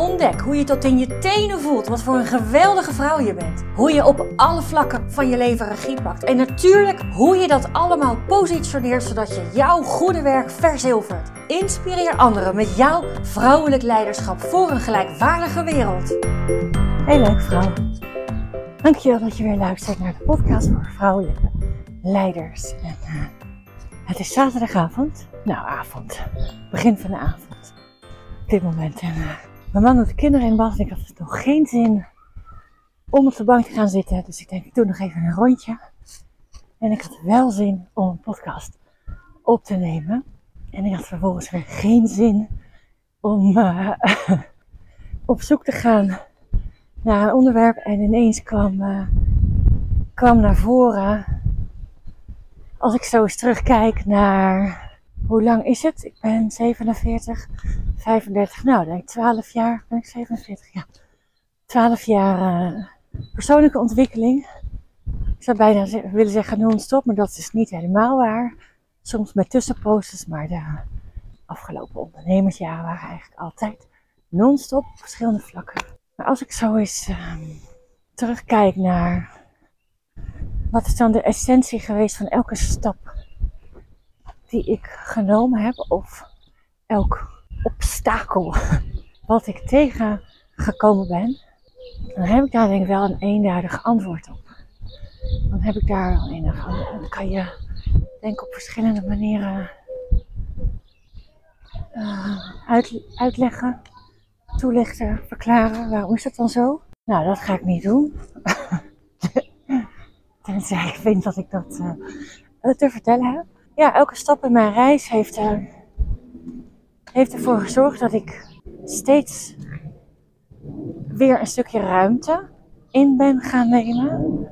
Ontdek hoe je tot in je tenen voelt wat voor een geweldige vrouw je bent. Hoe je op alle vlakken van je leven regie pakt. En natuurlijk hoe je dat allemaal positioneert zodat je jouw goede werk verzilvert. Inspireer anderen met jouw vrouwelijk leiderschap voor een gelijkwaardige wereld. Hey leuk vrouw. Dankjewel dat je weer luistert naar de podcast voor vrouwelijke leiders. En, uh, het is zaterdagavond. Nou, avond. Begin van de avond. Op dit moment. En, uh, mijn man doet de kinderen in en ik had nog geen zin om op de bank te gaan zitten. Dus ik denk, ik doe nog even een rondje. En ik had wel zin om een podcast op te nemen. En ik had vervolgens weer geen zin om uh, op zoek te gaan naar een onderwerp. En ineens kwam, uh, kwam naar voren, als ik zo eens terugkijk naar hoe lang is het? Ik ben 47, 35, nou denk ik 12 jaar, ben ik 47, ja. 12 jaar uh, persoonlijke ontwikkeling. Ik zou bijna willen zeggen non-stop, maar dat is niet helemaal waar. Soms met tussenposters, maar de afgelopen ondernemersjaren waren eigenlijk altijd non-stop op verschillende vlakken. Maar als ik zo eens uh, terugkijk naar wat is dan de essentie geweest van elke stap die ik genomen heb, of elk obstakel wat ik tegengekomen ben, dan heb ik daar denk ik wel een eenduidig antwoord op. Dan heb ik daar een antwoord. Dan kan je denk op verschillende manieren uit, uitleggen, toelichten, verklaren. Waarom is dat dan zo? Nou, dat ga ik niet doen. Tenzij ik vind dat ik dat uh, te vertellen heb. Ja, elke stap in mijn reis heeft, uh, heeft ervoor gezorgd dat ik steeds weer een stukje ruimte in ben gaan nemen.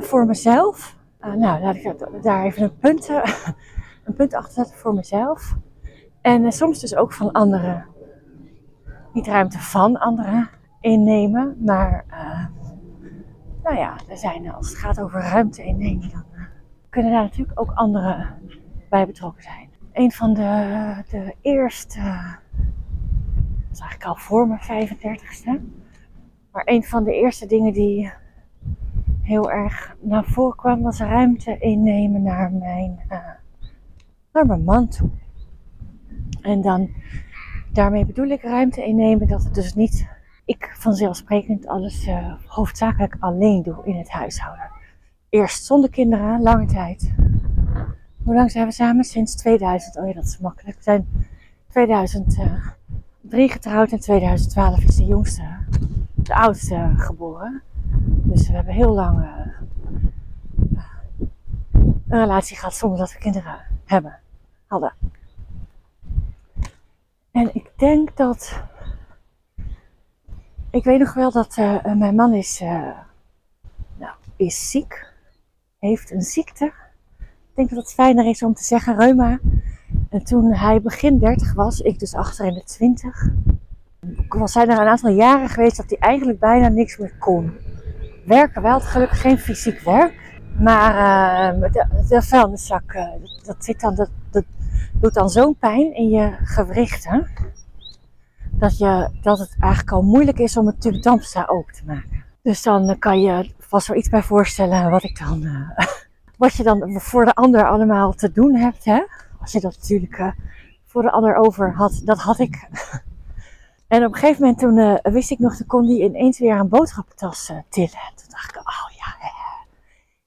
voor mezelf uh, nou, laat ik daar even een punt, een punt achter zetten voor mezelf. En soms dus ook van anderen. Niet ruimte van anderen innemen, maar nou ja, er zijn, als het gaat over ruimte innemen, dan kunnen daar natuurlijk ook anderen bij betrokken zijn. Een van de, de eerste, dat is eigenlijk al voor mijn 35ste, maar een van de eerste dingen die heel erg naar voren kwam, was ruimte innemen naar mijn, uh, naar mijn man toe. En dan, daarmee bedoel ik ruimte innemen dat het dus niet ik vanzelfsprekend alles uh, hoofdzakelijk alleen doe in het huishouden. Eerst zonder kinderen, lange tijd. Hoe lang zijn we samen? Sinds 2000. Oh ja, dat is makkelijk. We zijn 2003 getrouwd en 2012 is de jongste, de oudste geboren. Dus we hebben heel lang uh, een relatie gehad zonder dat we kinderen hebben, hadden. En ik denk dat. Ik weet nog wel dat uh, mijn man is, nou, is ziek. Heeft een ziekte. Ik denk dat het fijner is om te zeggen reuma. En toen hij begin 30 was, ik dus achter in de 20. Was zijn er een aantal jaren geweest dat hij eigenlijk bijna niks meer kon werken wel, gelukkig geen fysiek werk. Maar uh, de, de vuilniszak, uh, dat, zit dan, dat, doet dan zo'n pijn in je gewrichten. Dat, je, dat het eigenlijk al moeilijk is om het tube open te maken. Dus dan kan je vast wel iets bij voorstellen wat ik dan, uh, wat je dan voor de ander allemaal te doen hebt. Hè? Als je dat natuurlijk voor de ander over had, dat had ik. En op een gegeven moment toen uh, wist ik nog, toen kon die ineens weer een boodschappentas tillen. Toen dacht ik, oh ja,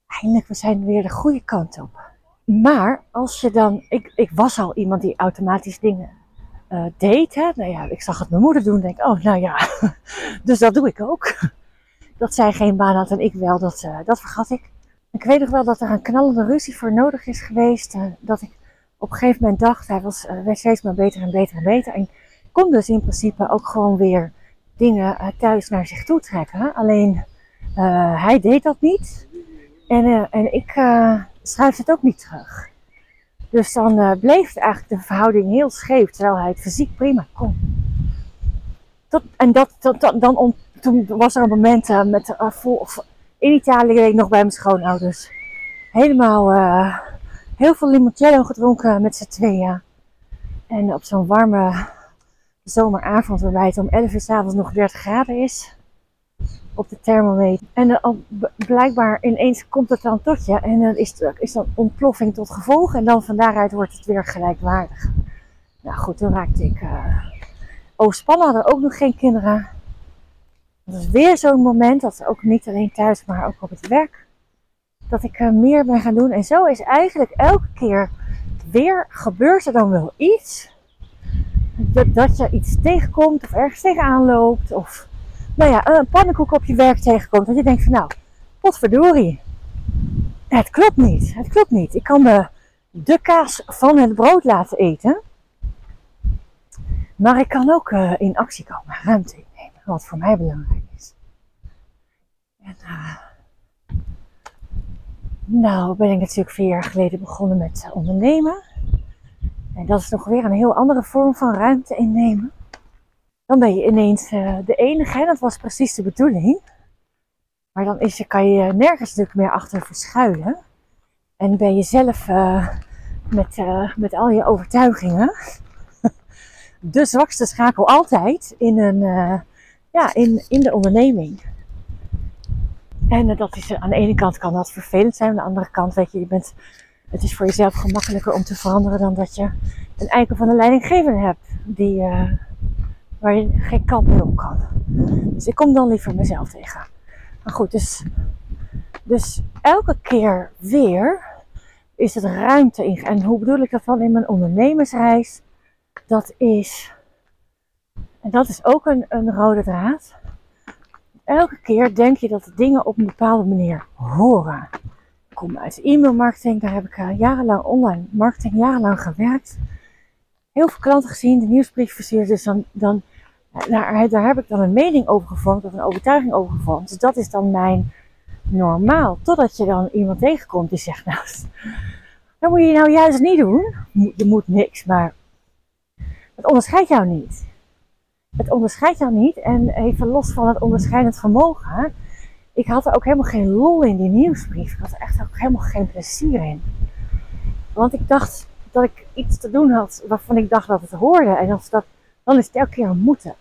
eindelijk, we zijn weer de goede kant op. Maar als je dan, ik, ik was al iemand die automatisch dingen deed. Hè? Nou ja, ik zag het mijn moeder doen, denk oh nou ja, dus dat doe ik ook. Dat zij geen baan had en ik wel, dat, dat vergat ik. Ik weet nog wel dat er een knallende ruzie voor nodig is geweest. dat ik op een gegeven moment dacht, hij was, werd steeds maar beter en beter en beter. En kon dus in principe ook gewoon weer dingen uh, thuis naar zich toe trekken. Alleen uh, hij deed dat niet. En, uh, en ik schrijf het ook niet terug. Dus dan uh, bleef eigenlijk de verhouding heel scheef, terwijl hij het fysiek prima kon. En dat, dat, dan om, toen was er een moment uh, met, vol, in Italië nog bij mijn schoonouders. Helemaal heel veel limoncello gedronken met z'n tweeën. En op zo'n warme zomeravond waarbij het om 11 uur s avonds nog 30 graden is op de thermometer. En blijkbaar ineens komt het dan tot je en dan is, is dan ontploffing tot gevolg en dan van daaruit wordt het weer gelijkwaardig. Nou goed, toen raakte ik... Uh... Spannen hadden ook nog geen kinderen. Dat is weer zo'n moment, dat ook niet alleen thuis, maar ook op het werk. Dat ik uh, meer ben gaan doen. En zo is eigenlijk elke keer weer gebeurt er dan wel iets. Dat, dat je iets tegenkomt of ergens tegenaan loopt. Of nou ja, een pannenkoek op je werk tegenkomt. Dat je denkt van nou, potverdorie. Het klopt niet. Het klopt niet. Ik kan de, de kaas van het brood laten eten. Maar ik kan ook uh, in actie komen, ruimte innemen. Wat voor mij belangrijk. En, uh, nou ben ik natuurlijk vier jaar geleden begonnen met ondernemen. En dat is nog weer een heel andere vorm van ruimte innemen dan ben je ineens uh, de enige. Hè? Dat was precies de bedoeling. Maar dan is je, kan je nergens natuurlijk meer achter verschuilen. En ben je zelf met, met al je overtuigingen de zwakste schakel altijd in, een, ja, in, in de onderneming. En dat is, aan de ene kant kan dat vervelend zijn. Aan de andere kant, weet je, je bent, het is voor jezelf gemakkelijker om te veranderen dan dat je een eikel van een leidinggevende hebt. Die, waar je geen kant meer op kan. Dus ik kom dan liever mezelf tegen. Maar goed, dus, dus elke keer weer is het ruimte in. En hoe bedoel ik dat dan in mijn ondernemersreis? Dat is, en dat is ook een, een rode draad. Elke keer denk je dat de dingen op een bepaalde manier horen. Ik kom uit e-mailmarketing, daar heb ik uh, jarenlang online marketing, jarenlang gewerkt heel veel klanten gezien, de nieuwsbrief verstuurd. Dus dan, dan daar, daar, heb ik dan een mening over gevormd of een overtuiging over gevormd. Dus dat is dan mijn normaal. Totdat je dan iemand tegenkomt die zegt, nou, dat moet je nou juist niet doen. Je moet niks, maar het onderscheidt jou niet. Het onderscheidt jou niet. En even los van het onderscheidend vermogen. Ik had er ook helemaal geen lol in die nieuwsbrief. Ik had er echt ook helemaal geen plezier in. Want ik dacht dat ik iets te doen had waarvan ik dacht dat het hoorde. En als dat dan is het elke keer een moeten.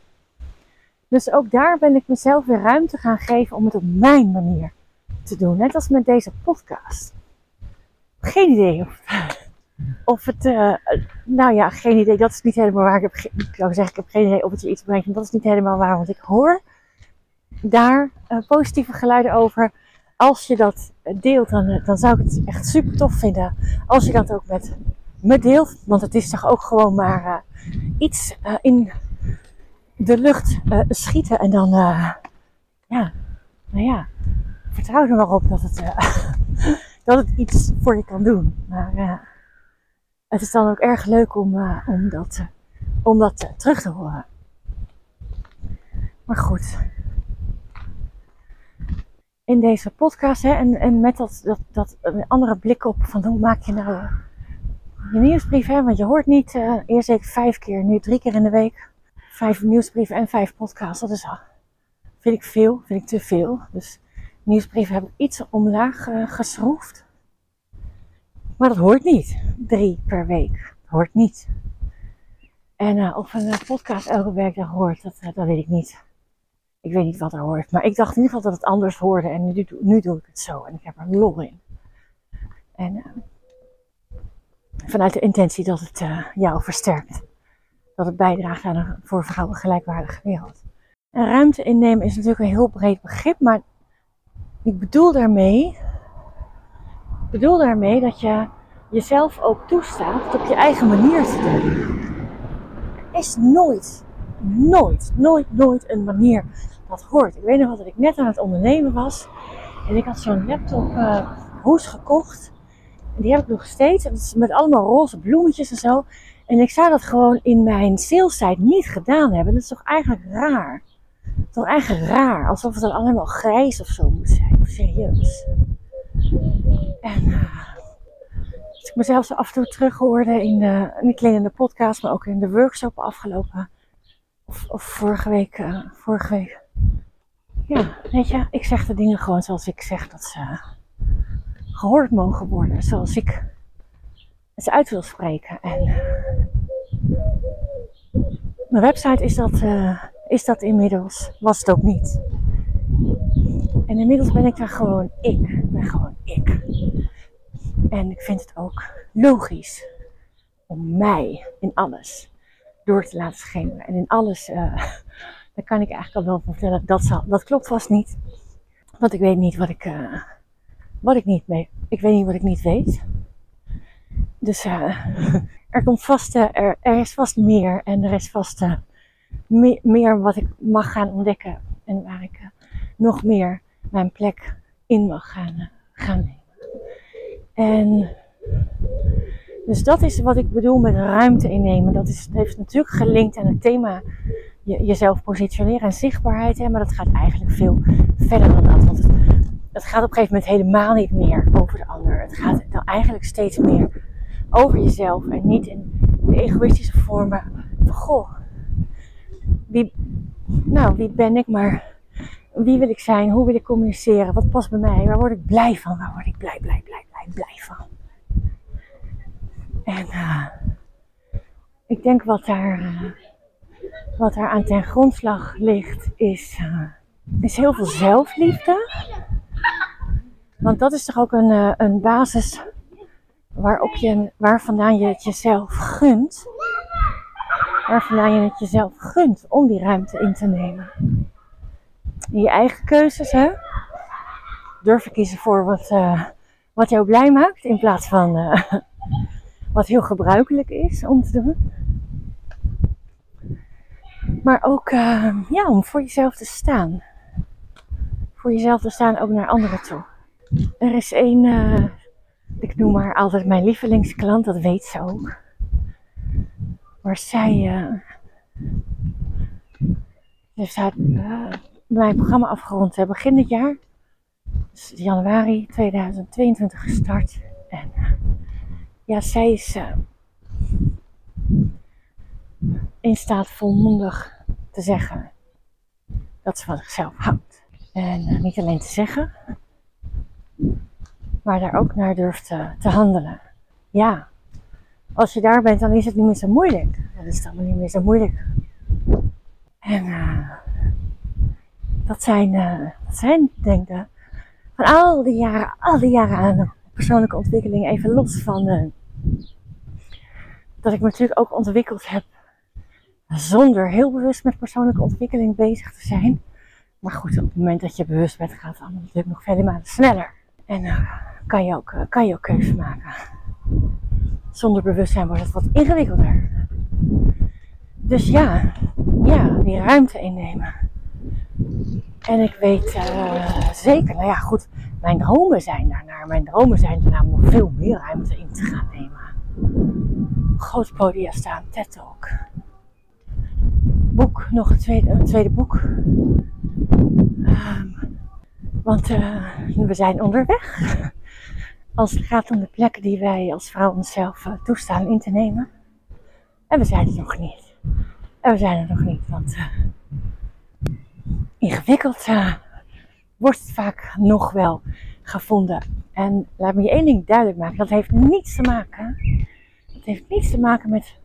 Dus ook daar ben ik mezelf weer ruimte gaan geven om het op mijn manier te doen. Net als met deze podcast. Geen idee of, of het, uh, nou ja, geen idee. Dat is niet helemaal waar. Ik, ik zou zeggen, ik heb geen idee of het je iets brengt. dat is niet helemaal waar, want ik hoor daar uh, positieve geluiden over. Als je dat deelt, dan, eh, dan zou ik het echt super tof vinden. Als je dat ook met me deelt. Want het is toch ook gewoon maar iets in de lucht schieten. En dan, ja, nou ja, vertrouw er maar op dat het, dat het iets voor je kan doen. Maar het is dan ook erg leuk om, om dat, om dat terug te horen. Maar goed. In deze podcast hè, en, en met dat, dat, dat andere blik op van hoe maak je nou je nieuwsbrief, hè, want je hoort niet, eerst ik vijf keer, nu drie keer in de week. Vijf nieuwsbrieven en vijf podcasts, dat is vind ik veel, vind ik te veel. Dus nieuwsbrieven heb ik iets omlaag geschroefd. Maar dat hoort niet, drie per week, hoort niet. En uh, of een podcast elke week dat hoort, dat, dat weet ik niet. Ik weet niet wat er hoort, maar ik dacht in ieder geval dat het anders hoorde en nu, nu doe ik het zo en ik heb er lol in. En vanuit de intentie dat het jou versterkt. Dat het bijdraagt aan een voor vrouwen gelijkwaardige wereld. En ruimte innemen is natuurlijk een heel breed begrip, maar ik bedoel daarmee, ik bedoel daarmee dat je jezelf ook toestaat het op je eigen manier te doen. Er is nooit, nooit, nooit, nooit een manier dat hoort. Ik weet nog wel dat ik net aan het ondernemen was en ik had zo'n laptop uh, hoes gekocht die heb ik nog steeds. Met allemaal roze bloemetjes en zo. En ik zou dat gewoon in mijn salessite niet gedaan hebben. Dat is toch eigenlijk raar? Toch eigenlijk raar. Alsof het dan allemaal grijs of zo moet zijn. Serieus. En uh, ik mezelf zo af en toe terug hoorde in de, niet alleen in de podcast, maar ook in de workshop afgelopen, of, vorige week, uh, vorige week. Ja, weet je, ik zeg de dingen gewoon zoals ik zeg dat ze gehoord mogen worden, zoals ik ze uit wil spreken. En uh, mijn website is dat, is dat inmiddels, was het ook niet. En inmiddels ben ik daar gewoon ik. Gewoon ik. En ik vind het ook logisch om mij in alles door te laten schemeren. En in alles, uh, daar kan ik eigenlijk al wel vertellen, dat, zal, dat klopt vast niet. Want ik weet niet wat ik, uh, wat ik niet weet. Ik weet niet wat ik niet weet. Dus uh, er komt vast, er, er, is vast meer. En er is vast meer, wat ik mag gaan ontdekken. En waar ik nog meer mijn plek in mag gaan, gaan nemen. En dus dat is wat ik bedoel met ruimte innemen. Dat is, heeft natuurlijk gelinkt aan het thema je, jezelf positioneren en zichtbaarheid. Hè, maar dat gaat eigenlijk veel verder dan dat. Want het, het, gaat op een gegeven moment helemaal niet meer over de ander. Het gaat dan eigenlijk steeds meer over jezelf. En niet in egoïstische vormen van, goh, wie, nou, wie ben ik maar wie wil ik zijn? Hoe wil ik communiceren? Wat past bij mij? Waar word ik blij van? Waar word ik blij, blij, blij, blij, blij van? En uh, ik denk wat daar, uh, wat daar aan ten grondslag ligt, is, uh, is heel veel zelfliefde. Want dat is toch ook een, een basis waarop je, waar vandaan je het jezelf gunt. Waar vandaan je het jezelf gunt om die ruimte in te nemen je eigen keuzes, hè? Durven kiezen voor wat, uh, wat jou blij maakt in plaats van uh, wat heel gebruikelijk is om te doen. Maar ook uh, ja, om voor jezelf te staan. Voor jezelf te staan ook naar anderen toe. Er is één, ik noem haar altijd mijn lievelingsklant, dat weet ze ook. Maar zij, dus haar, mijn programma afgerond hebben begin dit jaar. Dus januari 2022 gestart. En uh, ja, zij is uh, in staat volmondig te zeggen dat ze van zichzelf houdt. En uh, niet alleen te zeggen, maar daar ook naar durft te, handelen. Ja, als je daar bent, dan is het niet meer zo moeilijk. Dan is allemaal niet meer zo moeilijk. En dat zijn, uh, zijn denk ik, van al die jaren, al die jaren aan persoonlijke ontwikkeling, even los van uh, dat ik me natuurlijk ook ontwikkeld heb zonder heel bewust met persoonlijke ontwikkeling bezig te zijn. Maar goed, op het moment dat je bewust bent, gaat het allemaal natuurlijk nog vele malen sneller. En uh, kan, je ook, kan je ook keuzes maken. Zonder bewustzijn wordt het wat ingewikkelder. Dus ja, ja, die ruimte innemen. En ik weet uh, zeker, nou ja, goed, mijn dromen zijn daarnaar. Mijn dromen zijn namelijk nog veel meer ruimte in te gaan nemen. Groot podium staan, TED Talk. Boek, nog een tweede, tweede boek. Um, want uh, we zijn onderweg. Als het gaat om de plekken die wij als vrouw onszelf uh, toestaan in te nemen. En we zijn er nog niet. En we zijn er nog niet, want ingewikkeld uh, wordt het vaak nog wel gevonden. En laat me je één ding duidelijk maken. Dat heeft niets te maken. Dat heeft niets te maken met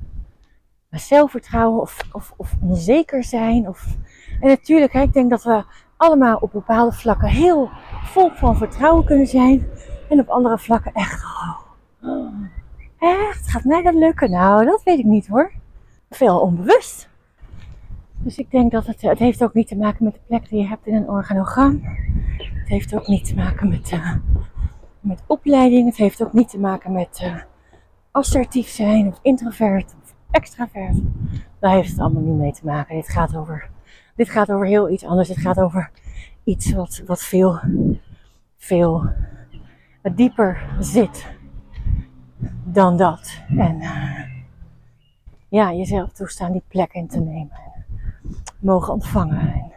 zelfvertrouwen of, of, of onzeker zijn. Of, en natuurlijk, hè, ik denk dat we allemaal op bepaalde vlakken heel vol van vertrouwen kunnen zijn. En op andere vlakken echt, oh, echt, gaat mij dat lukken? Nou, dat weet ik niet hoor. Veel onbewust. Dus ik denk dat het, het heeft ook niet te maken met de plek die je hebt in een organogram. Het heeft ook niet te maken met, uh, met opleiding. Het heeft ook niet te maken met uh, assertief zijn of introvert of extravert. Daar heeft het allemaal niet mee te maken. Dit gaat over, dit gaat over heel iets anders. Het gaat over iets wat, wat veel, veel dieper zit dan dat. En ja, jezelf toestaan die plek in te nemen mogen ontvangen.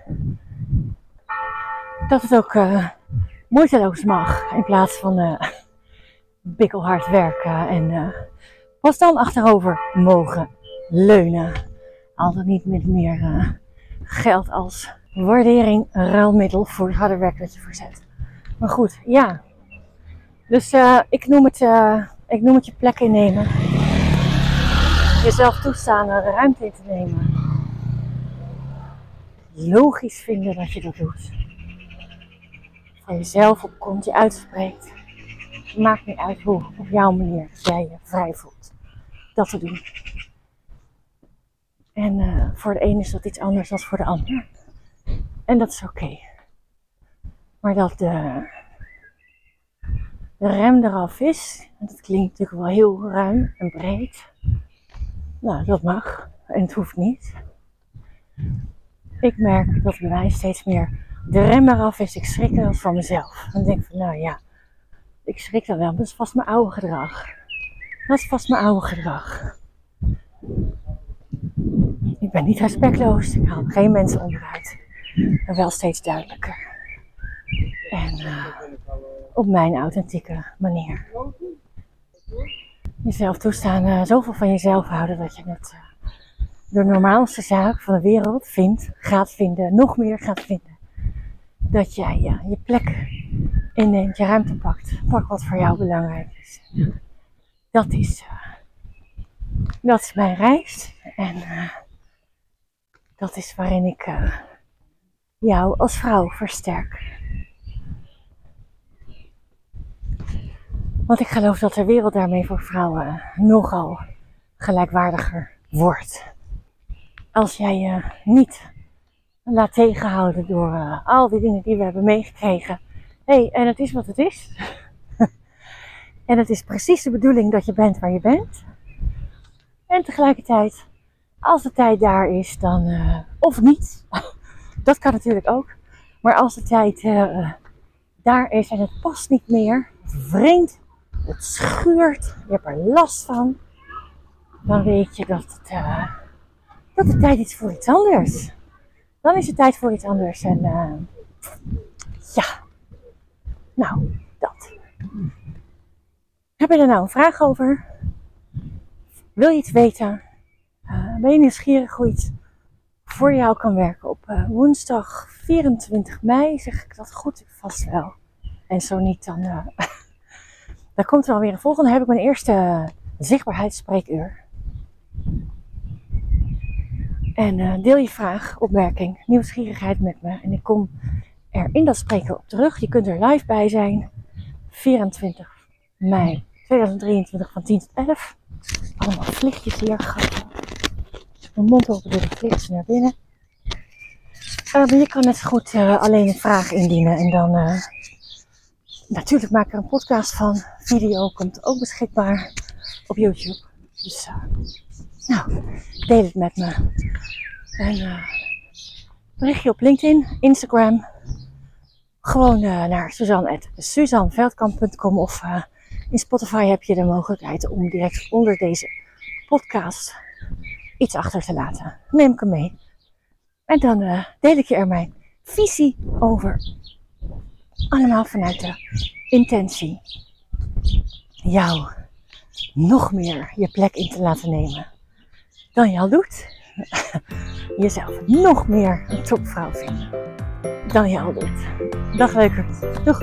dat het ook uh, moeiteloos mag in plaats van uh, bikkelhard werken en uh, pas dan achterover mogen leunen. Al dan niet met meer geld als waardering, ruilmiddel voor het harde werk dat je verzet. Maar goed, ja. Dus ik, noem het, ik noem het je plek innemen. Jezelf toestaan ruimte in te nemen. Logisch vinden dat je dat doet. Van jezelf op komt, je uitspreekt maakt niet uit hoe, op jouw manier jij je vrij voelt. Dat te doen. En uh, voor de ene is dat iets anders dan voor de ander. En dat is oké. Maar dat de, de rem eraf is, en dat klinkt natuurlijk wel heel ruim en breed. Nou, dat mag. En het hoeft niet. Ik merk dat bij mij steeds meer de rem eraf is. Ik schrik er van mezelf. En denk van, nou ja, ik schrik dan wel, dat is vast mijn oude gedrag. Dat is vast mijn oude gedrag. Ik ben niet respectloos, ik haal geen mensen onderuit. Maar wel steeds duidelijker. En uh, op mijn authentieke manier. Jezelf toestaan, uh, zoveel van jezelf houden dat je het uh, de normaalste zaak van de wereld vindt, gaat vinden, nog meer gaat vinden. Dat jij ja, je plek inneemt, je ruimte pakt. Pak wat voor jou belangrijk is. Dat is, uh, dat is mijn reis. En uh, dat is waarin ik uh, jou als vrouw versterk. Want ik geloof dat de wereld daarmee voor vrouwen nogal gelijkwaardiger wordt. Als jij je niet laat tegenhouden door al die dingen die we hebben meegekregen hey, en het is wat het is. en het is precies de bedoeling dat je bent waar je bent. En tegelijkertijd, als de tijd daar is, dan. Uh, of niet. dat kan natuurlijk ook. Maar als de tijd uh, daar is en het past niet meer, wringt, het schuurt, je hebt er last van, dan weet je dat, het, dat de tijd is voor iets anders. Dan is het tijd voor iets anders. En ja, nou, dat. Heb je er nou een vraag over? Wil je iets weten? Uh, ben je nieuwsgierig hoe iets voor jou kan werken? Op uh, woensdag 24 mei zeg ik dat goed, vast wel. En zo niet, dan, dan komt er alweer een volgende. Dan heb ik mijn eerste zichtbaarheidsspreekuur. En deel je vraag, opmerking, nieuwsgierigheid met me. En ik kom er in dat spreker op terug. Je kunt er live bij zijn. 24 mei 2023 van 10 tot 11. Allemaal vliegjes hier. Mijn mond open door de vliegjes naar binnen. Uh, je kan net goed uh, alleen een vraag indienen. En dan natuurlijk maak ik er een podcast van. Video komt ook beschikbaar op YouTube. Dus nou, deel het met me. En berichtje op LinkedIn, Instagram gewoon uh, naar suzanne.suzanneveldkamp.com of uh, in Spotify heb je de mogelijkheid om direct onder deze podcast iets achter te laten. Neem ik hem mee. En dan uh, deel ik je er mijn visie over. Allemaal vanuit de intentie jou nog meer je plek in te laten nemen dan je al doet. Jezelf nog meer een topvrouw vinden dan je al doet. Dag leukert. Doeg!